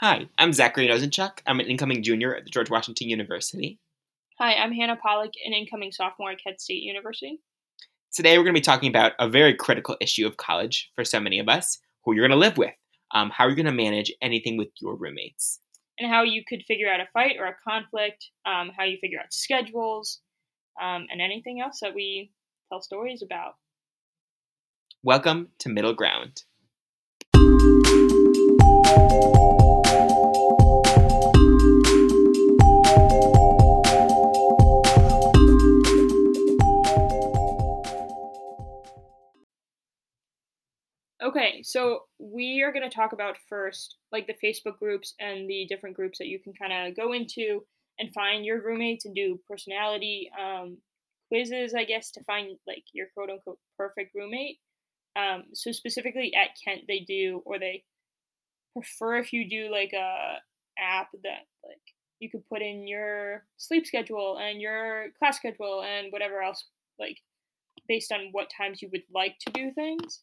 Hi, I'm Zachary Nosenchuk. I'm an incoming junior at the George Washington University. Hi, I'm Hannah Pollock, an incoming sophomore at Kent State University. Today, we're going to be talking about a very critical issue of college for so many of us who you're going to live with. Um, how are you going to manage anything with your roommates? And how you could figure out a fight or a conflict, um, how you figure out schedules, um, and anything else that we tell stories about. Welcome to Middle Ground. Okay, so we are going to talk about first like the Facebook groups and the different groups that you can kind of go into and find your roommates and do personality um, quizzes, I guess, to find like your quote unquote perfect roommate. Um, so specifically at Kent, they do, or they prefer if you do like a app that like you could put in your sleep schedule and your class schedule and whatever else like based on what times you would like to do things.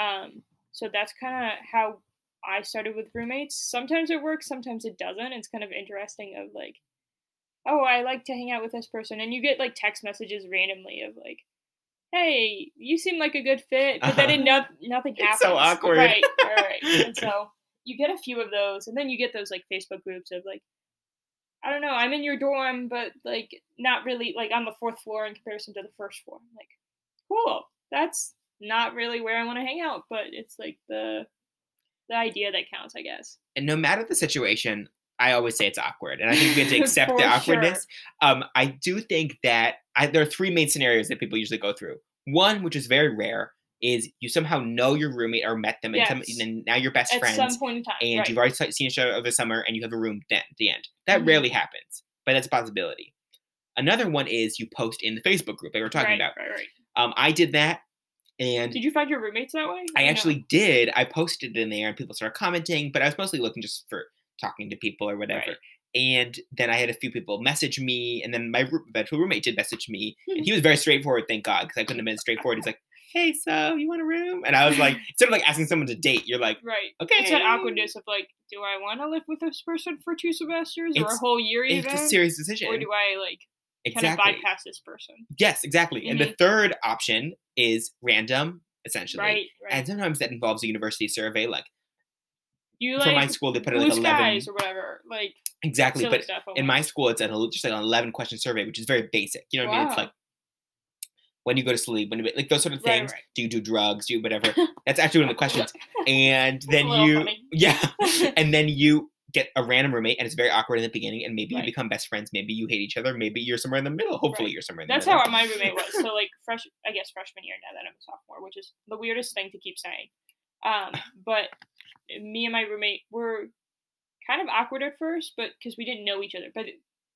Um, so that's kind of how I started with roommates. Sometimes it works, sometimes it doesn't. It's kind of interesting of like, oh, I like to hang out with this person, and you get like text messages randomly of like, hey, you seem like a good fit, but then it no- nothing happens. It's so awkward. Right, right. and so you get a few of those, and then you get those like Facebook groups of like, I don't know, I'm in your dorm, but like not really like on the fourth floor in comparison to the first floor. Like, cool, that's not really where I want to hang out, but it's like the the idea that counts, I guess. And no matter the situation, I always say it's awkward, and I think we have to accept the awkwardness. Um, I do think that I, there are three main scenarios that people usually go through. One, which is very rare, is you somehow know your roommate or met them, and, some, Yes. and now you're best At friends, some point in time, and right. you've already seen each other over the summer, and you have a room then at the end. That Mhm. rarely happens, but that's a possibility. Another one is you post in the Facebook group that we we're talking right, about. Right, right. Um, I did that, and Did you find your roommates that way? I or no? actually did. I posted in there and people started commenting, but I was mostly looking just for talking to people or whatever. Right. And then I had a few people message me, and then my eventual roommate did message me, Hmm. and he was very straightforward. Thank God, because I couldn't have been straightforward. He's like, "Hey, so you want a room?" And I was like, instead of like asking someone to date, you're like, Right. "Okay." It's that awkwardness of like, do I want to live with this person for two semesters or a whole year It's even? a serious decision. or do I like kind exactly. of bypass this person? Yes, exactly. And the Mhm. third option is random, essentially. Right, right. And sometimes that involves a university survey. Like you for like my school, they put it like eleven. or whatever, like Exactly, but stuff. in my school it's an just like an 11 question survey which is very basic you know what i mean it's like when you go to sleep when you like those sort of things right. do you do drugs do you whatever that's actually one of the questions and then you funny. yeah and then you get a random roommate and it's very awkward in the beginning and maybe Right. you become best friends maybe you hate each other maybe you're somewhere in the middle hopefully Right. you're somewhere in the That's middle That's how my roommate was. So like fresh, I guess freshman year now that I'm a sophomore, which is the weirdest thing to keep saying. Um, but me and my roommate were kind of awkward at first, but because we didn't know each other. But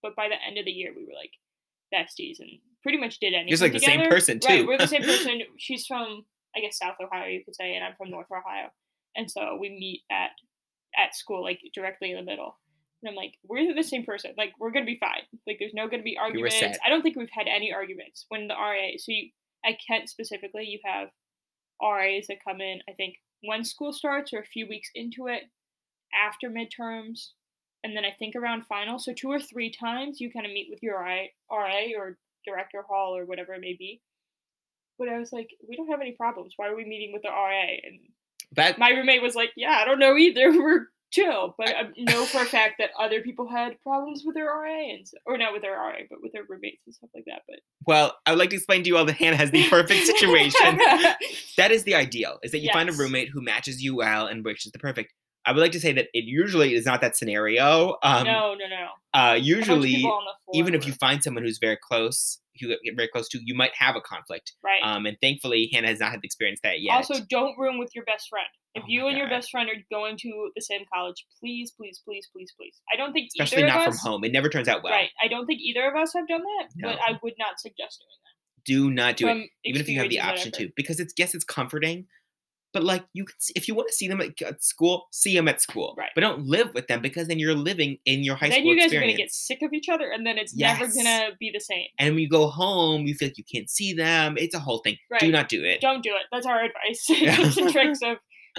but by the end of the year, we were like besties and pretty much did anything. Just like the same together. person, Right, too. we're the same person. She's from I guess South Ohio, you could say, and I'm from North Ohio, and so we meet at at school, like directly in the middle. And I'm like, we're the same person. Like, we're gonna be fine. Like, there's no gonna be arguments. I don't think we've had any arguments when the RA. So you, at Kent specifically, you have RAs that come in. I think when school starts or a few weeks into it, after midterms, and then I think around final. So two or three times you kind of meet with your RA, RA or director hall or whatever it may be. But I was like, we don't have any problems. Why are we meeting with the RA? And that my roommate was like, yeah, I don't know either. We're chill, but I know for a fact that other people had problems with their RA and so, or not with their RA, but with their roommates and stuff like that. But well i would like to explain to you all that hannah has the perfect situation that is the ideal is that you find a roommate who matches you well and which is the perfect i would like to say that it usually is not that scenario um no, no, no. uh A bunch of usually people on the floor even if you find someone who's very close who you get very close to you might have a conflict right. um and thankfully hannah has not had to experience that yet Also, don't room with your best friend. If Oh you and your best friend are going to the same college, please, please, please, please, please. I don't think especially not of from home it never turns out well Right. I don't think either of us have done that, but I would not suggest doing that. do not do it even if you have the option whatever. to because it's yes it's comforting but like you can see, if you want to see them at, school see them at school Right. but don't live with them because then you're living in your high then school Then you guys experience are gonna get sick of each other, and then it's never gonna be the same. and when you go home you feel like you can't see them it's a whole thing Right. do not do it Don't do it. That's our advice. Yeah. Tricks of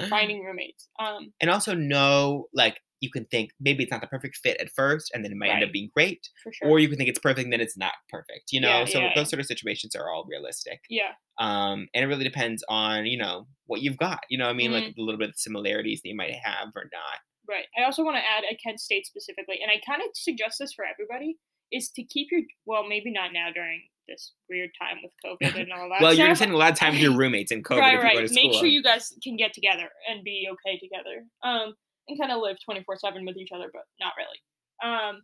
finding roommates. Um, and also know like you can think maybe it's not the perfect fit at first, and then it might end up being great, For sure. or you can think it's perfect, and then it's not perfect. You know, Yeah, so yeah, those yeah. sort of situations are all realistic. yeah. Um, and it really depends on you know what you've got. You know, what I mean, Mm-hmm. like a little bit of similarities that you might have or not. Right. I also want to add at Kent State specifically, and I kind of suggest this for everybody, is to keep your well, maybe not now during this weird time with COVID and all that. well, you're spending a lot of time with your roommates in COVID right, if you go right. Make sure you guys can get together and be okay together. Um, and kind of live twenty four seven with each other, but not really. Um,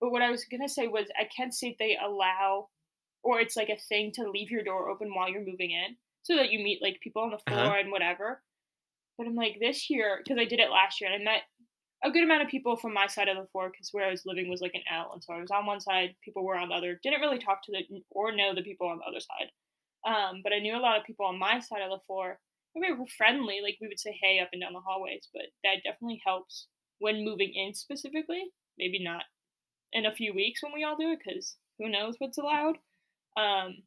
but what I was gonna say was at Kent State they allow, or it's like a thing to leave your door open while you're moving in, so that you meet like people on the floor Uh-huh. and whatever. But I'm like this year because I did it last year and I met a good amount of people from my side of the floor because where I was living was like an L, and so I was on one side, people were on the other. Didn't really talk to the or know the people on the other side. Um, but I knew a lot of people on my side of the floor. We were friendly, like we would say hey up and down the hallways, but that definitely helps when moving in specifically. Maybe not in a few weeks when we all do it, because who knows what's allowed. Um,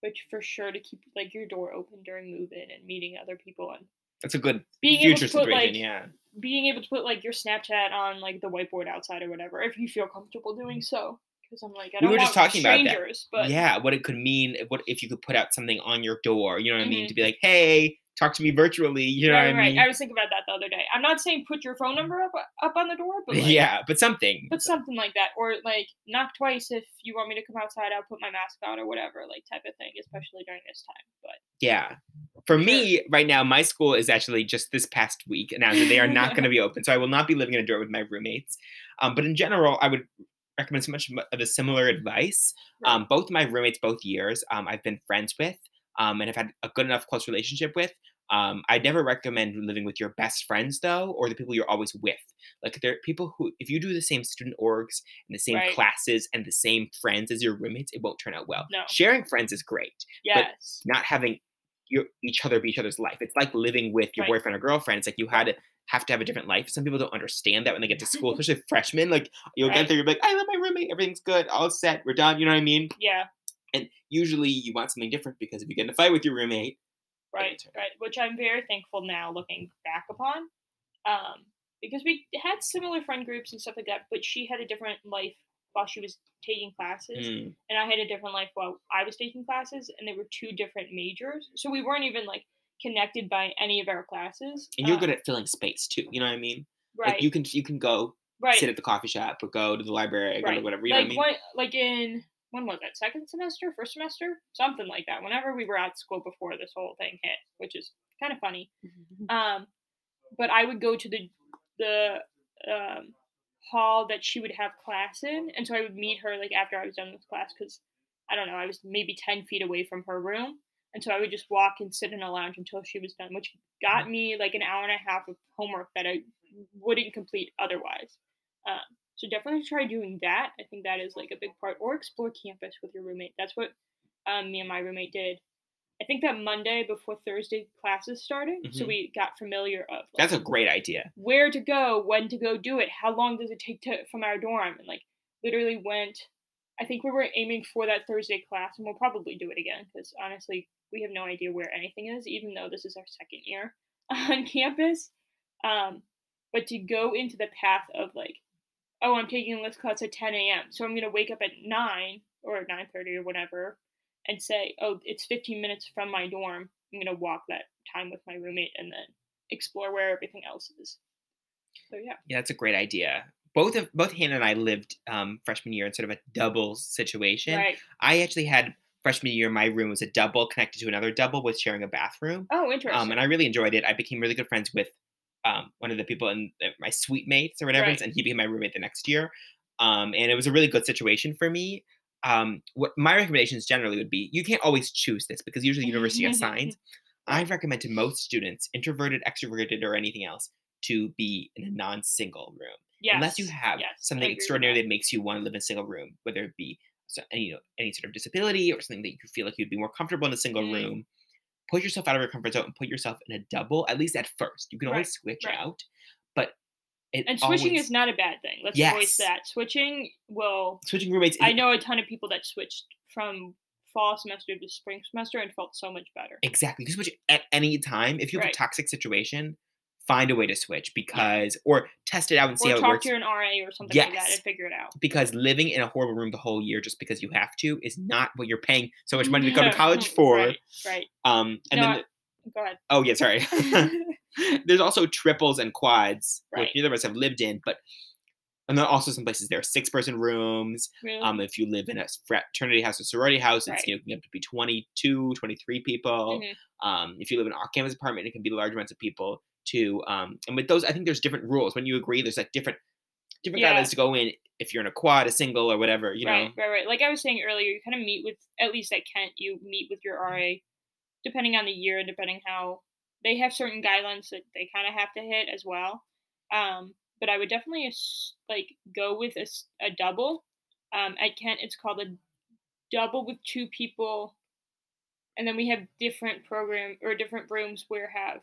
but for sure to keep like your door open during move in and meeting other people and That's a good being able to put like yeah. being able to put like your Snapchat on like the whiteboard outside or whatever if you feel comfortable doing so. Because I'm like I We don't were just talking about that. but yeah, what it could mean. What if you could put out something on your door? You know what I mean? Mhm. To be like, hey, talk to me virtually. You know right, what I right. mean? I was thinking about that the other day. I'm not saying put your phone number up up on the door, but like, yeah, but something. but something like that, or like knock twice if you want me to come outside. I'll put my mask on or whatever, like type of thing, especially during this time. But Yeah. For me, right now, my school is actually just this past week announced that they are not going to be open. So I will not be living in a dorm with my roommates. Um, but in general, I would recommend so much of a similar advice. Right. Um, both my roommates, both years, um, I've been friends with um, and have had a good enough close relationship with. Um, I'd never recommend living with your best friends though, or the people you're always with. Like there are people who, if you do the same student orgs and the same Right. classes and the same friends as your roommates, it won't turn out well. No. Sharing friends is great yes, but not having your each other be each other's life. It's like living with your Right. boyfriend or girlfriend. It's like you had to have to have a different life. Some people don't understand that when they get to school, especially freshmen. Like you'll Right. get there, you're like, I love my roommate, everything's good, all set, we're done. You know what I mean? yeah, And usually you want something different because if you get in a fight with your roommate, right, right. Which I'm very thankful now looking back upon, um, because we had similar friend groups and stuff like that. But she had a different life while she was taking classes. mm, and I had a different life while I was taking classes, and they were two different majors, so we weren't even like connected by any of our classes. and you're Um, good at filling space too. You know what I mean? right, Like you can you can go right, sit at the coffee shop or go to the library or go to right. whatever. You like know what I mean? one, like in when was it? Second semester, first semester, something like that. Whenever we were at school before this whole thing hit, which is kind of funny. Um, but I would go to the the um, hall that she would have class in, and so I would meet her like after I was done with class because I don't know, I was maybe ten feet away from her room, and so I would just walk and sit in a lounge until she was done, which got me like an hour and a half of homework that I wouldn't complete otherwise. Um, so definitely try doing that. I think that is like a big part, or explore campus with your roommate. That's what um, me and my roommate did. I think that Monday before Thursday classes started, so Mhm. we got familiar of like, That's a great idea. where to go, when to go do it, how long does it take to from our dorm, and like literally went. I think we were aiming for that Thursday class, and we'll probably do it again because honestly, we have no idea where anything is, even though this is our second year on campus. Um, but to go into the path of like, oh, I'm taking this class at 10 a.m., so I'm gonna wake up at nine or 9:30 or whatever, and say, oh, it's 15 minutes from my dorm. I'm gonna walk that time with my roommate and then explore where everything else is. So yeah, Yeah, that's a great idea. Both of both Hannah and I lived um, freshman year in sort of a double situation. right. I actually had freshman year. My room was a double connected to another double with sharing a bathroom, Oh, interesting. um, and I really enjoyed it. I became really good friends with um, one of the people in my suite mates or whatever, Right. and he became my roommate the next year. Um, and it was a really good situation for me. Um, what my recommendations generally would be: you can't always choose this because usually the university assigns. I recommend to most students, introverted, extroverted, or anything else, to be in a non-single room yes. unless you have yes, something extraordinary that. that. makes you want to live in a single room, whether it be so, any you know, any sort of disability or something that you feel like you'd be more comfortable in a single Mm. room. Put yourself out of your comfort zone and put yourself in a double, at least at first. You can always switch right. out, but it And switching always- is not a bad thing. Let's Yes. voice that. Switching will. switching roommates. I know a ton of people that switched from fall semester to spring semester and felt so much better. exactly. You can switch at any time. If you have Right. a toxic situation, find a way to switch because or test it out and see or how it works. talk to an RA or something like that Yes. and figure it out. because living in a horrible room the whole year just because you have to is not what you're paying so much money to go to college for Right. right. um and No, then I- Go ahead. oh yeah sorry there's also triples and quads Right. which neither of us have lived in but and then also some places there are six person rooms Really? um if you live in a fraternity house or sorority house it's Right. you know, can up to be 22 23 people Mhm. um if you live in an off-campus apartment it can be large amounts of people too um and with those i think there's different rules when you agree there's like different different Yeah. guidelines to go in if you're in a quad a single or whatever you right, know right, right. Like I was saying earlier, you kind of meet with at least at Kent, you meet with your RA, depending on the year and depending how they have certain guidelines that they kind of have to hit as well. Um, but I would definitely like go with a, a double. Um, at Kent, it's called a double with two people, and then we have different program or different rooms where have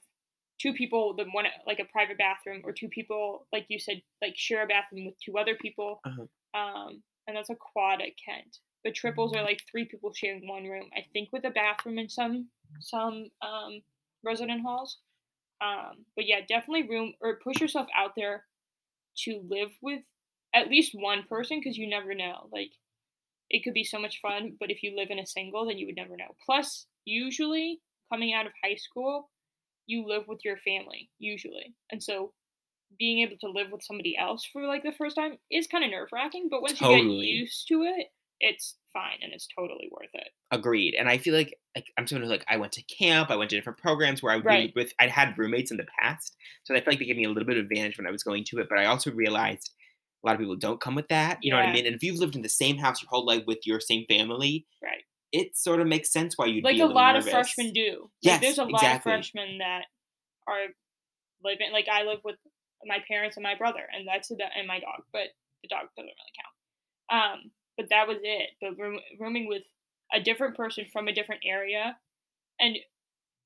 two people, the one like a private bathroom, or two people, like you said, like share a bathroom with two other people. Uh-huh. Um, and that's a quad at Kent. But triples are like three people sharing one room. I think with a bathroom in some some um, resident halls. Um, but yeah, definitely room or push yourself out there to live with at least one person because you never know. Like it could be so much fun, but if you live in a single, then you would never know. Plus, usually coming out of high school, you live with your family usually, and so being able to live with somebody else for like the first time is kind of nerve wracking. But once you get used to it, it's fine and it's totally worth it. agreed and i feel like, like i'm someone who like i went to camp i went to different programs where i would Right. with i'd had roommates in the past so i feel like they gave me a little bit of advantage when i was going to it but i also realized a lot of people don't come with that you know what i mean and if you've lived in the same house your whole life with your same family Right. It sort of makes sense why you'd like be a a, lot nervous. of freshmen do. Like, Yes, there's a lot of exactly. freshmen that are living. Like I live with my parents and my brother, and that's the and my dog, but the dog doesn't really count. Um, but that was it. But room, rooming with a different person from a different area, and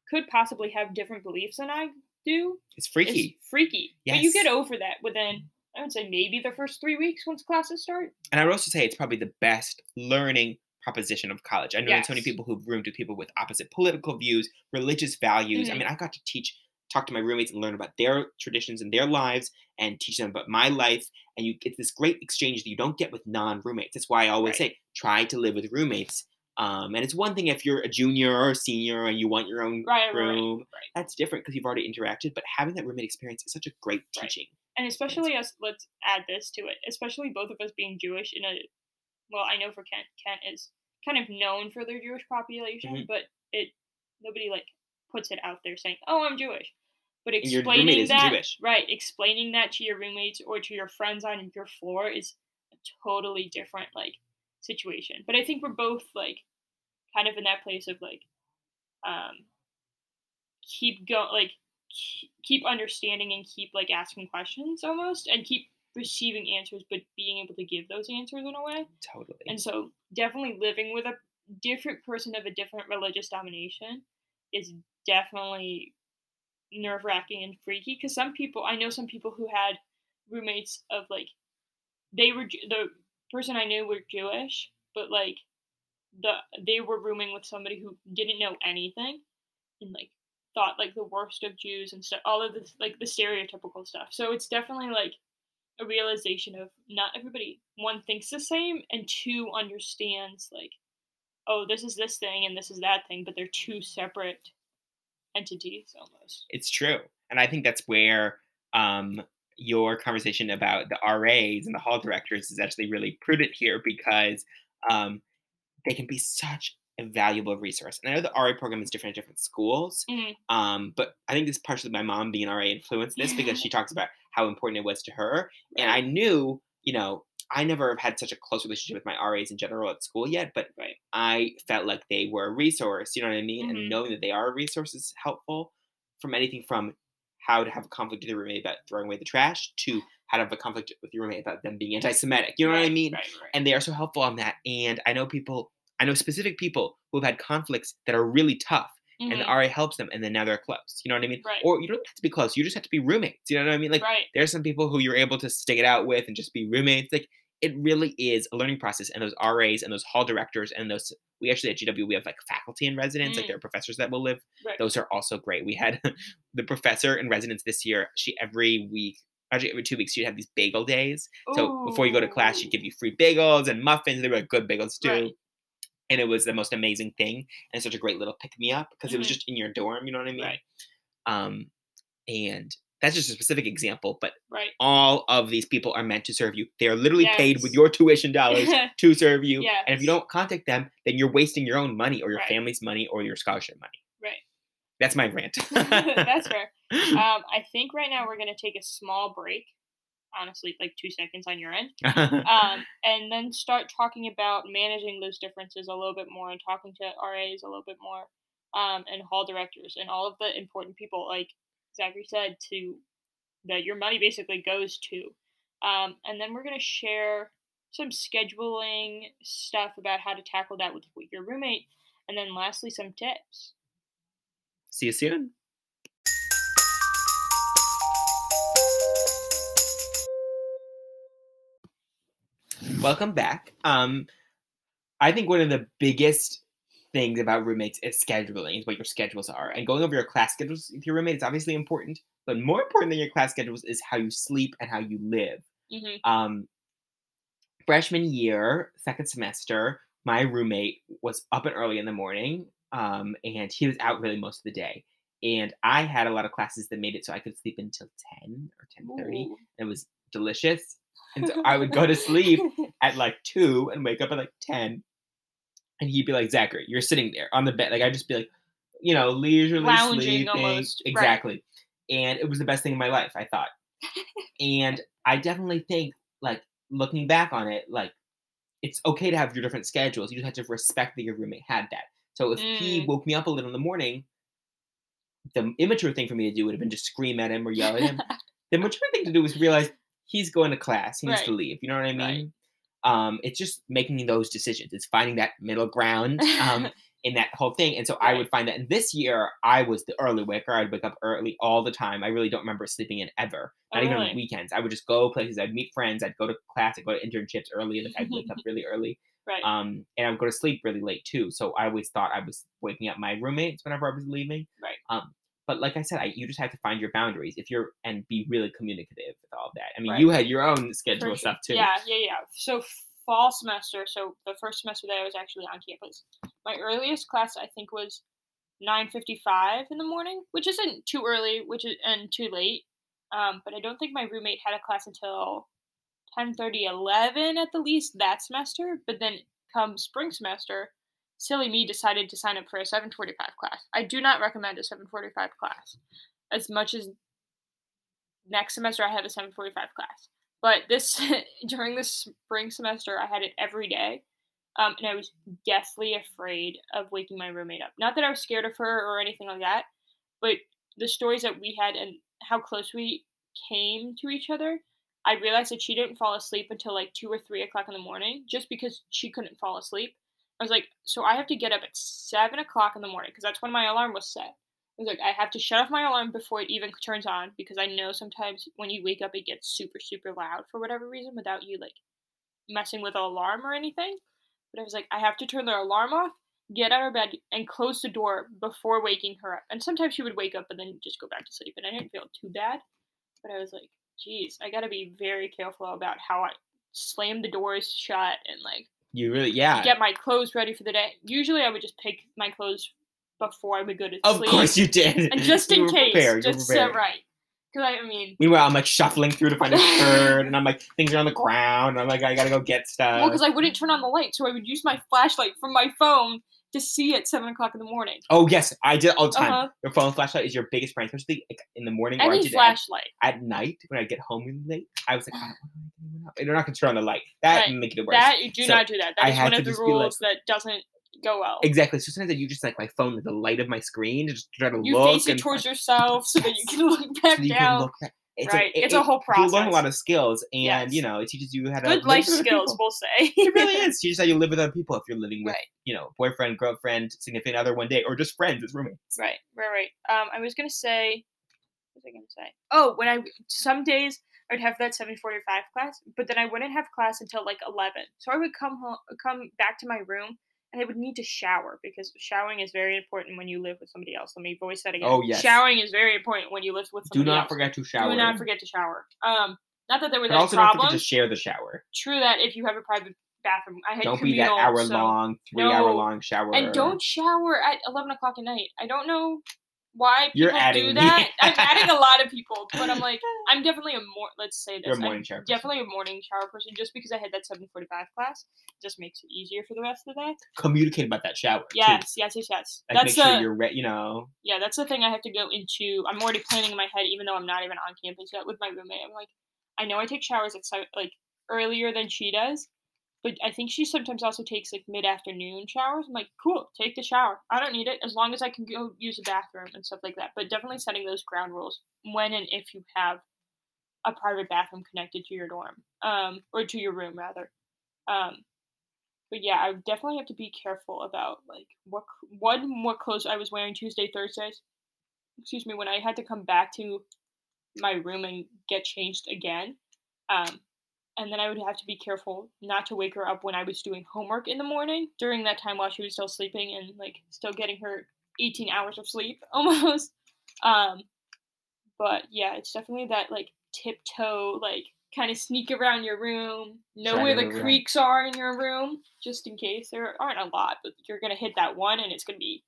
could possibly have different beliefs than I do. it's freaky freaky. But you get over that within. I would say maybe the first three weeks once classes start. and i would also say it's probably the best learning proposition of college. I know so many people who've roomed with people with opposite political views religious values. I Mhm. mean i got to teach talk to my roommates and learn about their traditions and their lives and teach them about my life. And you get this great exchange that you don't get with non-roommates. That's why i always Right. say try to live with roommates. Um, and it's one thing if you're a junior or a senior and you want your own Right, room. right. that's different because you've already interacted but having that roommate experience is such a great teaching and especially us let's add this to it especially both of us being jewish in a well i know for kent kent is kind of known for their jewish population Mhm. but it nobody like puts it out there saying oh i'm jewish but And your roommate explaining that Jewish. right explaining that to your roommates or to your friends on your floor is a totally different like situation but i think we're both like kind of in that place of like um keep going like keep understanding and keep like asking questions almost and keep receiving answers but being able to give those answers in a way totally and so definitely living with a different person of a different religious domination is definitely nerve wracking and freaky because some people I know some people who had roommates of like they were the person I knew were Jewish, but like the they were rooming with somebody who didn't know anything and like thought like the worst of Jews and stuff, all of this like the stereotypical stuff. So it's definitely like a realization of not everybody one thinks the same and two understands like oh this is this thing and this is that thing but they're two separate entities almost It's true. And I think that's where um, your conversation about the RAs and the hall directors is actually really prudent here because um, they can be such a valuable resource. And I know the RA program is different at different schools, Mhm. um, but I think this partially my mom being an RA influenced this because she talks about how important it was to her. And I knew, you know, I never have had such a close relationship with my RAs in general at school yet, but Right. I felt like they were a resource, you know what I mean? Mhm. And knowing that they are a resource is helpful from anything from how to have a conflict with your roommate about throwing away the trash to how to have a conflict with your roommate about them being anti-Semitic. You know what I mean? right, right. And they are so helpful on that. And I know people, I know specific people who have had conflicts that are really tough, and the. RA helps them, and then now they're close. You know what I mean? Right. Or you don't have to be close. You just have to be roommates. You know what I mean? Like right there's some people who you're able to stick it out with and just be roommates. Like it really is a learning process. And those RAs and those hall directors and those we actually at GW we have like faculty in residence, like Mm. there are professors that will live. Right. Those are also great. We had the professor in residence this year. She every week, actually every two weeks, she'd have these bagel days. So before you go to class, she'd give you free bagels and muffins. They were like good bagels too. Right. And it was the most amazing thing and such a great little pick me up because it was Mhm. just in your dorm. You know what I mean? Right. Um, and that's just a specific example, but Right. all of these people are meant to serve you. They are literally paid with your tuition dollars to serve you. And if you don't contact them, then you're wasting your own money or your Right. family's money or your scholarship money. Right. That's my rant. That's fair. Um, I think right now we're gonna take a small break. Honestly, like two seconds on your end. Um, and then start talking about managing those differences a little bit more and talking to RAs a little bit more, um, and hall directors and all of the important people, like Zachary said, to that your money basically goes to. Um, and then we're gonna share some scheduling stuff about how to tackle that with your roommate, and then lastly some tips. See you soon. Welcome back. Um, I think one of the biggest things about roommates is scheduling, is what your schedules are. And going over your class schedules with your roommate is obviously important, but more important than your class schedules is how you sleep and how you live. hmm Um, freshman year, second semester, my roommate was up and early in the morning, um, and he was out really most of the day. And I had a lot of classes that made it so I could sleep until ten or ten thirty. It was delicious, and so I would go to sleep at like two and wake up at like ten. And he'd be like, Zachary, you're sitting there on the bed. Like I'd just be like, you know, leisurely Lounging sleeping. almost, right. Exactly. And it was the best thing in my life, I thought. and I definitely think, like, looking back on it, like, it's okay to have your different schedules. You just have to respect that your roommate had that. So if he Mm. woke me up a little in the morning, the immature thing for me to do would have been to scream at him or yell at him. the mature thing to do was realize he's going to class. He needs to leave. You know what I mean? Right. Um, it's just making those decisions. It's finding that middle ground um, in that whole thing. And so I would find that in this year, I was the early waker. I'd wake up early all the time. I really don't remember sleeping in ever. Oh, Not even really? on weekends. I would just go places. I'd meet friends. I'd go to class. I'd go to internships early. Like I'd wake up really early. right. Um, and I would go to sleep really late too. So I always thought I was waking up my roommates whenever I was leaving. Right. Um, but like I said, I, you just have to find your boundaries if you're and be really communicative with all of that. I mean, Right. you had your own schedule sure. stuff too. Yeah, yeah, yeah. So fall semester, so the first semester that I was actually on campus, my earliest class I think was 9:55 in the morning, which isn't too early, which is and too late. Um, but I don't think my roommate had a class until 10:30, 11 at the least that semester. But then come spring semester, silly me decided to sign up for a 7:45 class. I do not recommend a 7:45 class as much as next semester I have a 7:45 class. But this during the spring semester, I had it every day, um, and I was deathly afraid of waking my roommate up. Not that I was scared of her or anything like that, but the stories that we had and how close we came to each other. I realized that she didn't fall asleep until like two or three o'clock in the morning, just because she couldn't fall asleep. I was like, so I have to get up at seven o'clock in the morning because that's when my alarm was set. I was like, I have to shut off my alarm before it even turns on because I know sometimes when you wake up, it gets super, super loud for whatever reason without you like messing with the alarm or anything. But I was like, I have to turn the alarm off, get out of bed, and close the door before waking her up. And sometimes she would wake up and then just go back to sleep, and I didn't feel too bad. But I was like, geez, I gotta be very careful about how I slam the doors shut and like You really, yeah. get my clothes ready for the day. Usually, I would just pick my clothes before I would go to of sleep. Of course you did. And just in case, prepared, just so right. Because I, I mean, Meanwhile, I'm like shuffling through to find a shirt, and I'm like things are on the ground. And I'm like, I gotta go get stuff. well, because I wouldn't turn on the light, so I would use my flashlight from my phone to see at seven o'clock in the morning. oh yes, I did all the time. Uh-huh. Your phone flashlight is your biggest friend, especially like, in the morning or Any did it at, flashlight. at night when I get home late. I was like, I don't want to wake anyone up. And they're not gonna turn on the light. That Right. make it worse. That you do So, not do that. That I is one to of the be like- rules that doesn't go well. Exactly. So sometimes I use just like my phone with the light of my screen to just try to You look You face it towards yourself so that you can look back so you down. look back. It's Right, A, it- it's a whole process. You learn a lot of skills, and Yes. you know it teaches you how to Good live life with skills, people. we'll say. It really is. Teaches how you live with other people if you're living with, Right. you know, boyfriend, girlfriend, significant other one day, or just friends as roommates. Right, right, right. Um, I was gonna say, what was I gonna say? Oh, when I some days I would have that 7:45 class, but then I wouldn't have class until like 11. So I would come home, come back to my room, and I would need to shower because showering is very important when you live with somebody else. Let me voice that again. Oh, yes. Showering is very important when you live with Somebody Do not else. forget to shower. Do not forget to shower. Um, not that there was also problem. forget to share the shower. True that if you have a private bathroom, I had Don't be that hour so- long, three-hour-long shower. and don't shower at 11 o'clock at night. I don't know why people You're do adding- that. I'm adding a lot of people, but I'm like, I'm definitely a more, let's say this. You're a I'm morning shower. person. definitely a morning shower person just because I had that 745 class. It just makes it easier for the rest of the day. Communicate about that shower. too. Yes, yes, yes, yes. Like that's make sure the, you're re- you know. yeah, that's the thing I have to go into. I'm already planning in my head, even though I'm not even on campus yet with my roommate. I'm like, I know I take showers at like earlier than she does, but I think she sometimes also takes like mid afternoon showers. I'm like, cool, take the shower. I don't need it as long as I can go use the bathroom and stuff like that. But definitely setting those ground rules when and if you have a private bathroom connected to your dorm, um, or to your room rather. Um, but yeah, I definitely have to be careful about like what one what clothes I was wearing Tuesday, Thursdays. Excuse me, when I had to come back to my room and get changed again. Um, and then I would have to be careful not to wake her up when I was doing homework in the morning during that time while she was still sleeping and like still getting her 18 hours of sleep almost. Um, but yeah, it's definitely that like tiptoe, like kind of sneak around your room, know Try where the around. creaks are in your room, just in case. There aren't a lot, but you're gonna hit that one and it's gonna be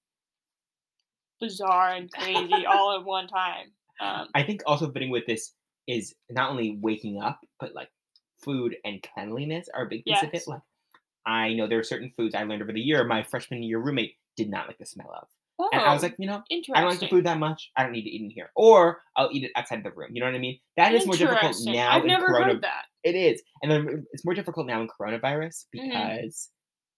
bizarre and crazy all at one time. Um, I think also fitting with this is not only waking up, but like food and cleanliness are a big piece of it. Like I know there are certain foods I learned over the year. My freshman year roommate did not like the smell of, oh, and I was like, you know. I don't like the food that much. I don't need to eat in here, or I'll eat it outside the room. You know what I mean? That is more difficult now. I've in never corona- heard that. It is, and then it's more difficult now in coronavirus Mhm. because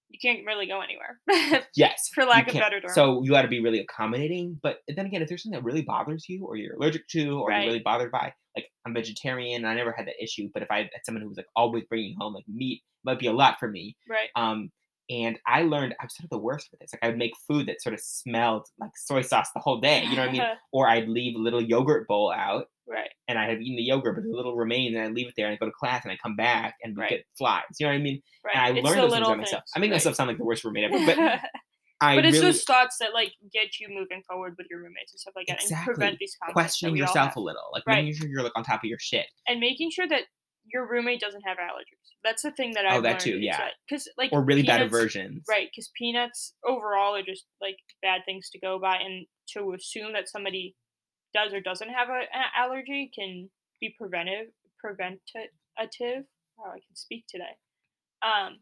You can't really go anywhere. yes, For lack of better term. So you got to be really accommodating. But then again, if there's something that really bothers you, or you're allergic to, or Right. you're really bothered by, like I'm vegetarian, and I never had that issue. But if I had someone who was like always bringing home like meat, it might be a lot for me. right. Um, and I learned I was sort of the worst with this. Like I would make food that sort of smelled like soy sauce the whole day. You know what I mean? Or I'd leave a little yogurt bowl out, right. and I'd have eaten the yogurt, but the little remains, and I'd leave it there, and I go to class, and I come back, and Right. get flies. You know what I mean? Right. And I It's learned those things by myself. I make right. myself sound like the worst roommate ever, but I but it's really those thoughts that like get you moving forward with your roommates and stuff like that, and Exactly. prevent these conflicts questioning yourself a little, like Right. making sure you're like on top of your shit. and making sure that your roommate doesn't have allergies. That's the thing that Oh, I've that too, yeah. Because like Or really bad aversions. Right, because peanuts overall are just like bad things to go by, and to assume that somebody does or doesn't have a, an allergy can be preventive, preventative. Oh, I can speak today. Um,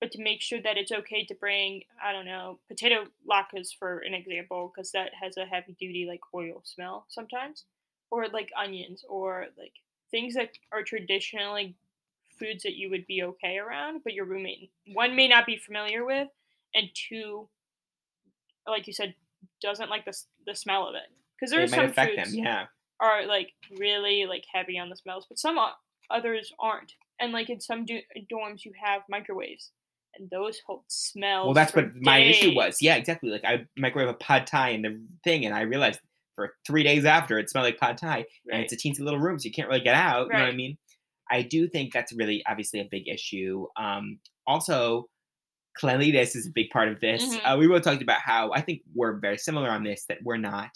but to make sure that it's okay to bring, I don't know, potato latkes for an example, because that has a heavy duty like oil smell sometimes, or like onions, or like things that are traditionally foods that you would be okay around, but your roommate one may not be familiar with, and two, like you said, doesn't like the the smell of it. Because there are It might some affect foods them, yeah. are like really like heavy on the smells, but some others aren't. And like in some do- dorms, you have microwaves, and those smells. Well, that's what my issue was. Yeah, exactly. Like I microwave a pad thai in the thing, and I realized for three days after it smelled like pad thai, and it's a teensy little room, so you can't really get out. You know what I mean? I do think that's really obviously a big issue. Um, also, cleanliness is a big part of this. Mhm. Uh, we both talked about how I think we're very similar on this. That we're not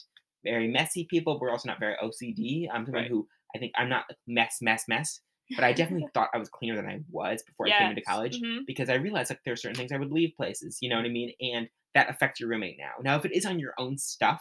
very messy people, but we're also not very OCD. I'm someone Right. who I think I'm not mess, mess, mess. But I definitely thought I was cleaner than I was before I came into Yes, college mhm. because I realized like there are certain things I would leave places. You know what I mean? And that affects your roommate now. Now, if it is on your own stuff,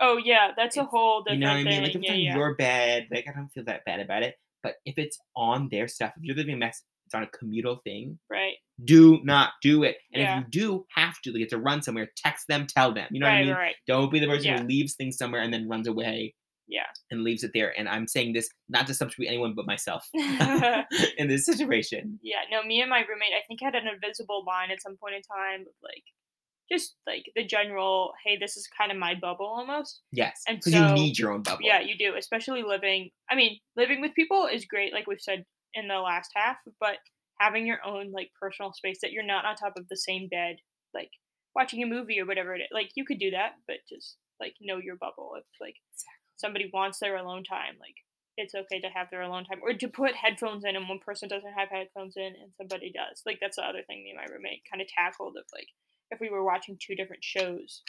Oh yeah, that's a whole you different know what I mean? thing. Like if it's yeah, on yeah. your bed, like I don't feel that bad about it. But if it's on their stuff, if you're living a mess, it's on a communal thing. right, Do not do it. And Yeah. if you do have to, like, to run somewhere, text them, tell them. You know right, what I mean? right, Don't be the person who leaves things somewhere and then runs away yeah. and leaves it there. And I'm saying this not to substitute anyone but myself in this situation. Yeah. No, me and my roommate, I think had an invisible line at some point in time of like, just like the general, hey, this is kind of my bubble almost. Yes, And because so- you need your own bubble. Yeah, you do, especially living. I mean, living with people is great, like we've said in the last half, but having your own like personal space that you're not on top of the same bed, like watching a movie or whatever it is. Like you could do that, but just like know your bubble. It's like somebody wants their alone time, like it's okay to have their alone time or to put headphones in and one person doesn't have headphones in and somebody does. Like that's the other thing me and my roommate kind of tackled of like if we were watching two different shows,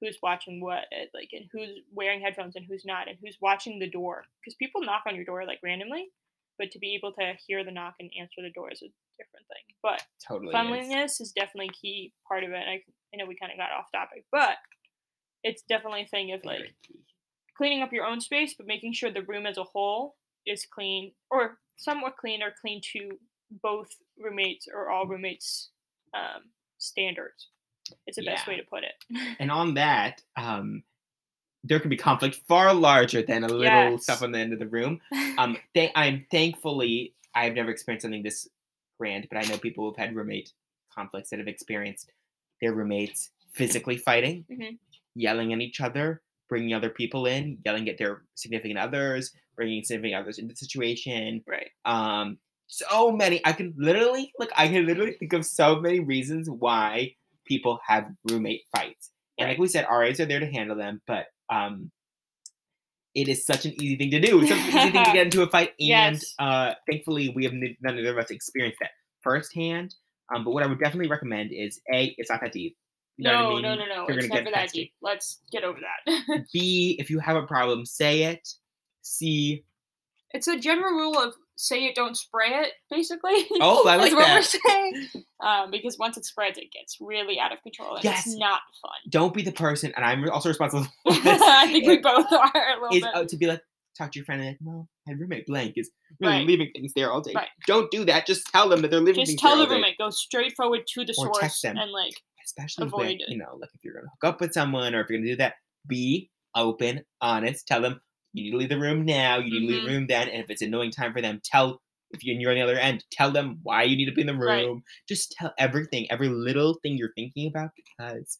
who's watching what, eh, like and who's wearing headphones and who's not and who's watching the door because people knock on your door like randomly, but to be able to hear the knock and answer the door is a different thing. But Totally. is. cleanliness is definitely a key part of it. And I, I know we kind of got off topic, but it's definitely a thing of like Very. Cleaning up your own space, but making sure the room as a whole is clean or somewhat clean or clean to both roommates or all roommates' um, standards. It's the best way to put it. And on that, um, there can be conflict far larger than a little Yes. stuff on the end of the room. Um, th- I'm thankfully I've never experienced something this grand, but I know people who've had roommate conflicts that have experienced their roommates physically fighting, Mhm. yelling at each other, bringing other people in, yelling at their significant others, bringing significant others into the situation. right. Um, so many. I can literally like I can literally think of so many reasons why people have roommate fights. And like we said, RAs are there to handle them, but um, it is such an easy thing to do. It's such an easy thing to get into a fight, and Yes. uh, thankfully we have none of us experienced that firsthand. Um, but what I would definitely recommend is a, it's not that deep. You know no, what I mean? no, no, no. You're It's never that deep. Let's get over that. B, if you have a problem, say it. C, it's a general rule of say it, don't spray it, basically. Oh, I like what that. we're saying. Um, because once it spreads, it gets really out of control and Yes. it's not fun. don't be the person, and I'm also responsible for this. I think we both are a little is bit. uh, to be like talk to your friend and like, well, my roommate blank is really Right. leaving things there all day. Right. Don't do that. Just tell them that they're leaving Just things tell there the day. roommate, go straight forward to the Or source text them. and like Especially avoid when, it. you know, like if you're gonna hook up with someone or if you're gonna do that, be open, honest. Tell them you need to leave the room now. You need to leave the room then. And if it's an annoying time for them, tell. If you're on the other end, tell them why you need to be in the Right. room. Just tell everything, every little thing you're thinking about because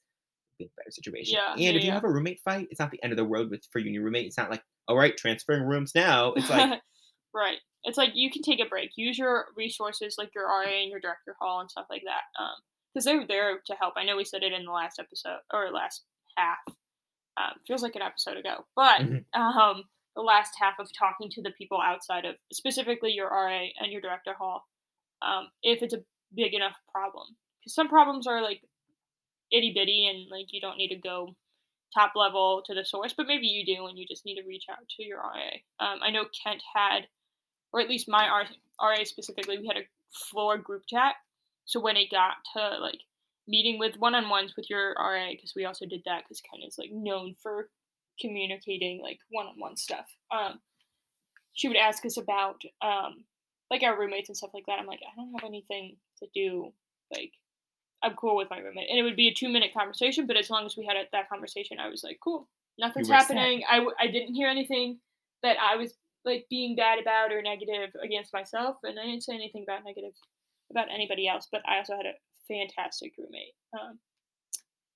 be a better situation. Yeah, and yeah, if you yeah. have a roommate fight, it's not the end of the world with for you and your roommate. It's not like, all right, transferring rooms now. It's like right. It's like you can take a break. Use your resources like your RA and your director hall and stuff like that. Um, because they're there to help. I know we said it in the last episode or last half. Um, feels like an episode ago, but Mhm. um, the last half of talking to the people outside of specifically your RA and your director hall, um, if it's a big enough problem. Because some problems are like itty bitty and like you don't need to go top level to the source, but maybe you do and you just need to reach out to your RA. Um, I know Kent had, or at least my RA specifically, we had a floor group chat. So when it got to like meeting with one on ones with your RA, because we also did that because Kent is like known for communicating like one on one stuff. Um, she would ask us about um, like our roommates and stuff like that. I'm like, I don't have anything to do. Like, I'm cool with my roommate, and it would be a two minute conversation. But as long as we had that conversation, I was like, cool, nothing's happening. I w- I didn't hear anything that I was like being bad about or negative against myself, and I didn't say anything about negative about anybody else. But I also had a fantastic roommate. Um,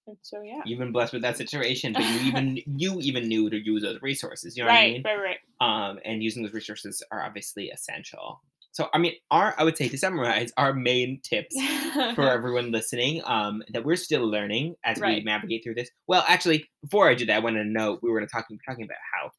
and so yeah, you've been blessed with that situation, but you even you even knew to use those resources. You know right, what I mean? right, right, Um, and using those resources are obviously essential. So I mean, our I would say to summarize, our main tips for everyone listening um, that we're still learning as we navigate through this. Well, actually, before I do that, I wanted to know we were going to talking talking about how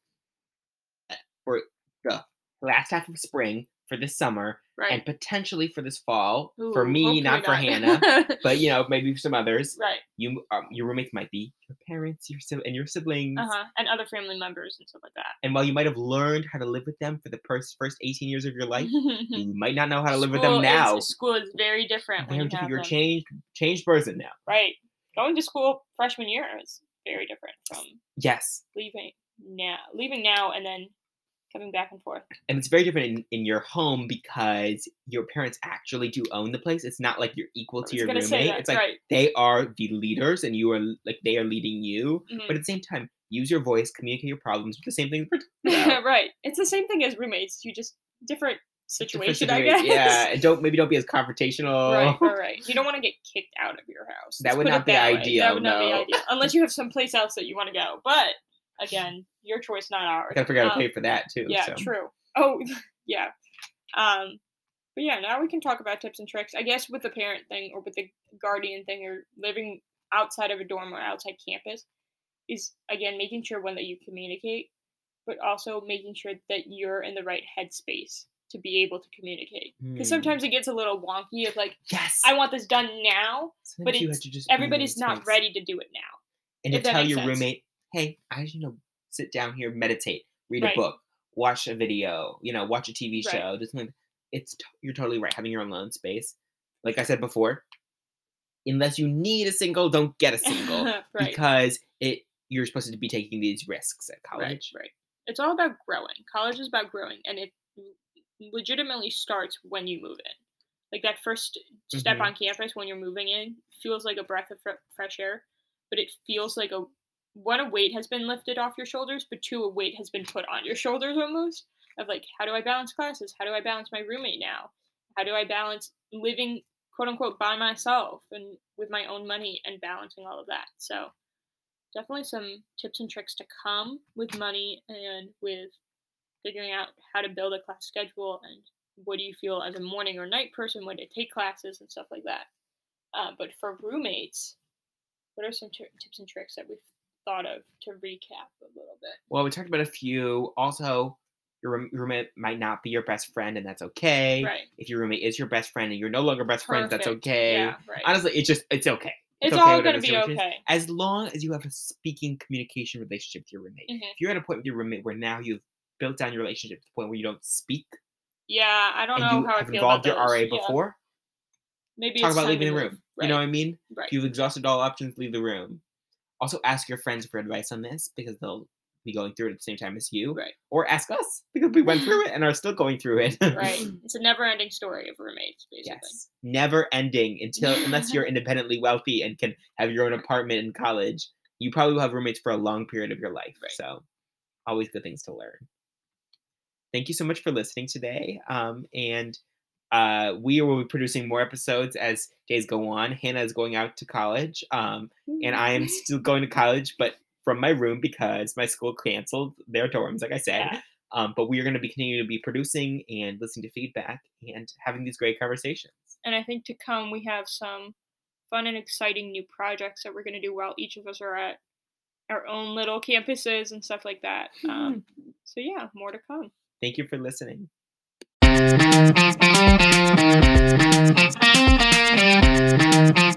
uh, for the last half of spring for this summer right. and potentially for this fall for me, hopefully not for Hannah, but you know maybe for some others. right. You um, your roommates might be your parents, your si- and your siblings. Uh huh. And other family members and stuff like that. And while you might have learned how to live with them for the first first eighteen years of your life, you might not know how to live with them now. Is, school is very different when you You're a changed changed person now. Right. Going to school freshman year is very different from Yes. leaving now. Leaving now and then coming back and forth. and it's very different in, in your home because your parents actually do own the place. It's not like you're equal to your roommate. that, It's like right. they are the leaders and you are like they are leading you. Mhm. But at the same time, use your voice, communicate your problems with the same thing we're talking about. right. It's the same thing as roommates. You just different Different situation, I guess. Yeah, and don't maybe don't be as confrontational. Right, right, right. You don't want to get kicked out of your house. That Let's would not be ideal, That would not be no. ideal, unless you have someplace else that you want to go. But again, your choice, not ours. Gotta figure out Um, to pay for that too. Yeah, so. true. Oh, yeah. Um, but yeah, now we can talk about tips and tricks. I guess with the parent thing or with the guardian thing or living outside of a dorm or outside campus is again making sure one that you communicate but also making sure that you're in the right headspace to be able to communicate. Because Hmm. sometimes it gets a little wonky of like, Yes. I want this done now, Sometimes but you have to just be in that everybody's not space. ready to do it now. And to tell your sense. roommate, hey, I just you know sit down here, meditate, read Right. a book, watch a video, you know, watch a TV Right. show. Do something. It's t- you're totally right. Having your own alone space, like I said before, unless you need a single, don't get a single right. because it you're supposed to be taking these risks at college. right. right. It's all about growing. College is about growing, and it legitimately starts when you move in. Like that first step Mhm. on campus when you're moving in feels like a breath of fre- fresh air, but it feels like a one a weight has been lifted off your shoulders, but two a weight has been put on your shoulders almost. Of like, how do I balance classes? How do I balance my roommate now? How do I balance living quote unquote by myself and with my own money and balancing all of that? So definitely some tips and tricks to come with money and with figuring out how to build a class schedule and what do you feel as a morning or night person when to take classes and stuff like that. Uh, but for roommates, what are some t- tips and tricks that we've thought of to recap a little bit? Well, we talked about a few. Also, your roommate might not be your best friend, and that's okay. Right. If your roommate is your best friend and you're no longer best friends, that's okay. Yeah, right. Honestly, it's just it's okay. it's okay, all going to be okay. As long as you have a speaking communication relationship with your roommate. Mhm. If you're at a point with your roommate where now you've built down your relationship to the point where you don't speak Yeah, I don't know how I have feel involved about your RA those. Yeah. before, Maybe talk it's about leaving the room. Right. You know what I mean? right. If you've exhausted all options, leave the room. Also, ask your friends for advice on this because they'll be going through it at the same time as you. Right. Or ask us because we went through it and are still going through it. right. It's a never-ending story of roommates, basically. yes. Never ending until unless you're independently wealthy and can have your own apartment in college. You probably will have roommates for a long period of your life. Right. So always good things to learn. Thank you so much for listening today. Um, and uh, we will be producing more episodes as days go on. Hannah is going out to college, um, and I am still going to college, but from my room because my school canceled their dorms, like I said. Yeah. Um, but we are going to be continuing to be producing and listening to feedback and having these great conversations. And I think to come, we have some fun and exciting new projects that we're going to do while each of us are at our own little campuses and stuff like that. Um, so, yeah, more to come. Thank you for listening. Thank you.